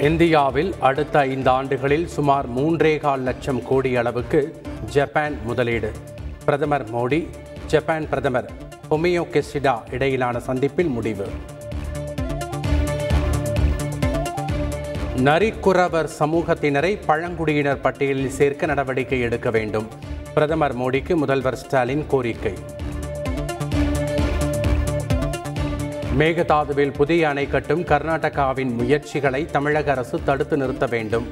இந்தியாவில் அடுத்த ஐந்து ஆண்டுகளில் சுமார் மூன்றே கால் லட்சம் கோடி அளவுக்கு ஜப்பான் முதலீடு. பிரதமர் மோடி ஜப்பான் பிரதமர் பொமியோ கெசிடா இடையிலான சந்திப்பில் முடிவு. நரிக்குறவர் சமூகத்தினரை பழங்குடியினர் பட்டியலில் சேர்க்க நடவடிக்கை எடுக்க வேண்டும். பிரதமர் மோடிக்கு முதல்வர் ஸ்டாலின் கோரிக்கை. மேகதாதுவில் புதிய அணை கட்டும் கர்நாடகாவின் முயற்சிகளை தமிழக அரசு தடுத்து நிறுத்த வேண்டும்.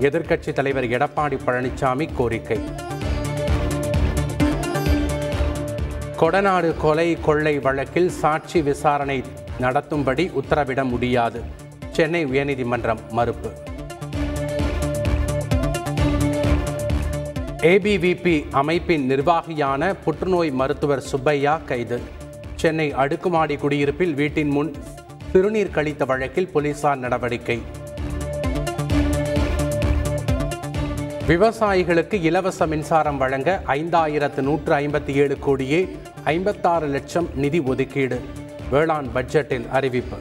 எதிர்க்கட்சித் தலைவர் எடப்பாடி பழனிசாமி கோரிக்கை. கொடநாடு கொலை கொள்ளை வழக்கில் சாட்சி விசாரணை நடத்தும்படி உத்தரவிட முடியாது. சென்னை உயர்நீதிமன்றம் மறுப்பு. ஏபிவிபி அமைப்பின் நிர்வாகியான புற்றுநோய் மருத்துவர் சுப்பையா கைது. சென்னை அடுக்குமாடி குடியிருப்பில் வீட்டின் முன் சிறுநீர் கழித்த வழக்கில் போலீசார் நடவடிக்கை. விவசாயிகளுக்கு இலவச மின்சாரம் வழங்க ஐந்தாயிரத்து நூற்று ஐம்பத்தி ஏழு கோடியே ஐம்பத்தாறு லட்சம் நிதி ஒதுக்கீடு. வேளாண் பட்ஜெட்டில் அறிவிப்பு.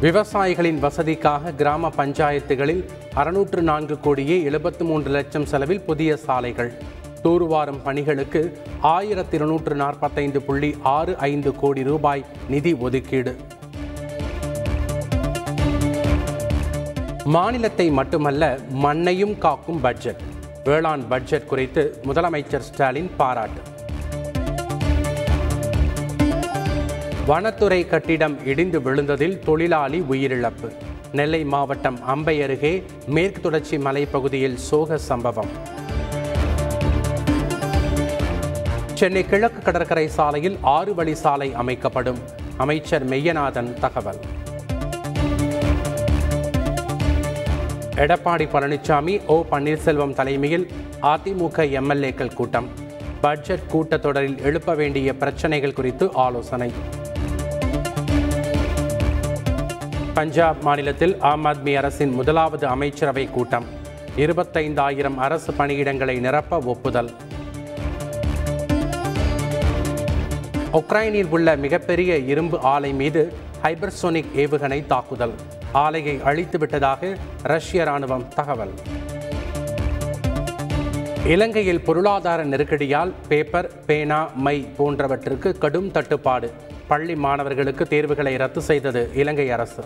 விவசாயிகளின் வசதிக்காக கிராம பஞ்சாயத்துகளில் அறுநூற்று நான்கு கோடியே எழுபத்து மூன்று லட்சம் செலவில் புதிய சாலைகள். தூர்வாரும் பணிகளுக்கு ஆயிரத்தி இருநூற்று நாற்பத்தைந்து புள்ளி ஆறு ஐந்து கோடி ரூபாய் நிதி ஒதுக்கீடு. மாநிலத்தை மட்டுமல்ல மண்ணையும் காக்கும் பட்ஜெட். வேளாண் பட்ஜெட் குறித்து முதலமைச்சர் ஸ்டாலின் பாராட்டு. வனத்துறை கட்டிடம் இடிந்து விழுந்ததில் தொழிலாளி உயிரிழப்பு. நெல்லை மாவட்டம் அம்பை அருகே மேற்கு தொடர்ச்சி மலைப்பகுதியில் சோக சம்பவம். சென்னை கிழக்கு கடற்கரை சாலையில் ஆறு வழி சாலை அமைக்கப்படும். அமைச்சர் மெய்யநாதன் தகவல். எடப்பாடி பழனிசாமி ஓ பன்னீர்செல்வம் தலைமையில் அதிமுக எம்எல்ஏக்கள் கூட்டம். பட்ஜெட் கூட்டத்தொடரில் எழுப்ப வேண்டிய பிரச்சனைகள் குறித்து ஆலோசனை. பஞ்சாப் மாநிலத்தில் ஆம் ஆத்மி அரசின் முதலாவது அமைச்சரவை கூட்டம். இருபத்தைந்தாயிரம் அரசு பணியிடங்களை நிரப்ப ஒப்புதல். உக்ரைனில் உள்ள மிகப்பெரிய இரும்பு ஆலை மீது ஹைபர்சோனிக் ஏவுகணை தாக்குதல். ஆலையை அழித்துவிட்டதாக ரஷ்ய ராணுவம் தகவல். இலங்கையில் பொருளாதார நெருக்கடியால் பேப்பர் பேனா மை போன்றவற்றுக்கு கடும் தட்டுப்பாடு. பள்ளி மாணவர்களுக்கு தேர்வுகளை ரத்து செய்தது இலங்கை அரசு.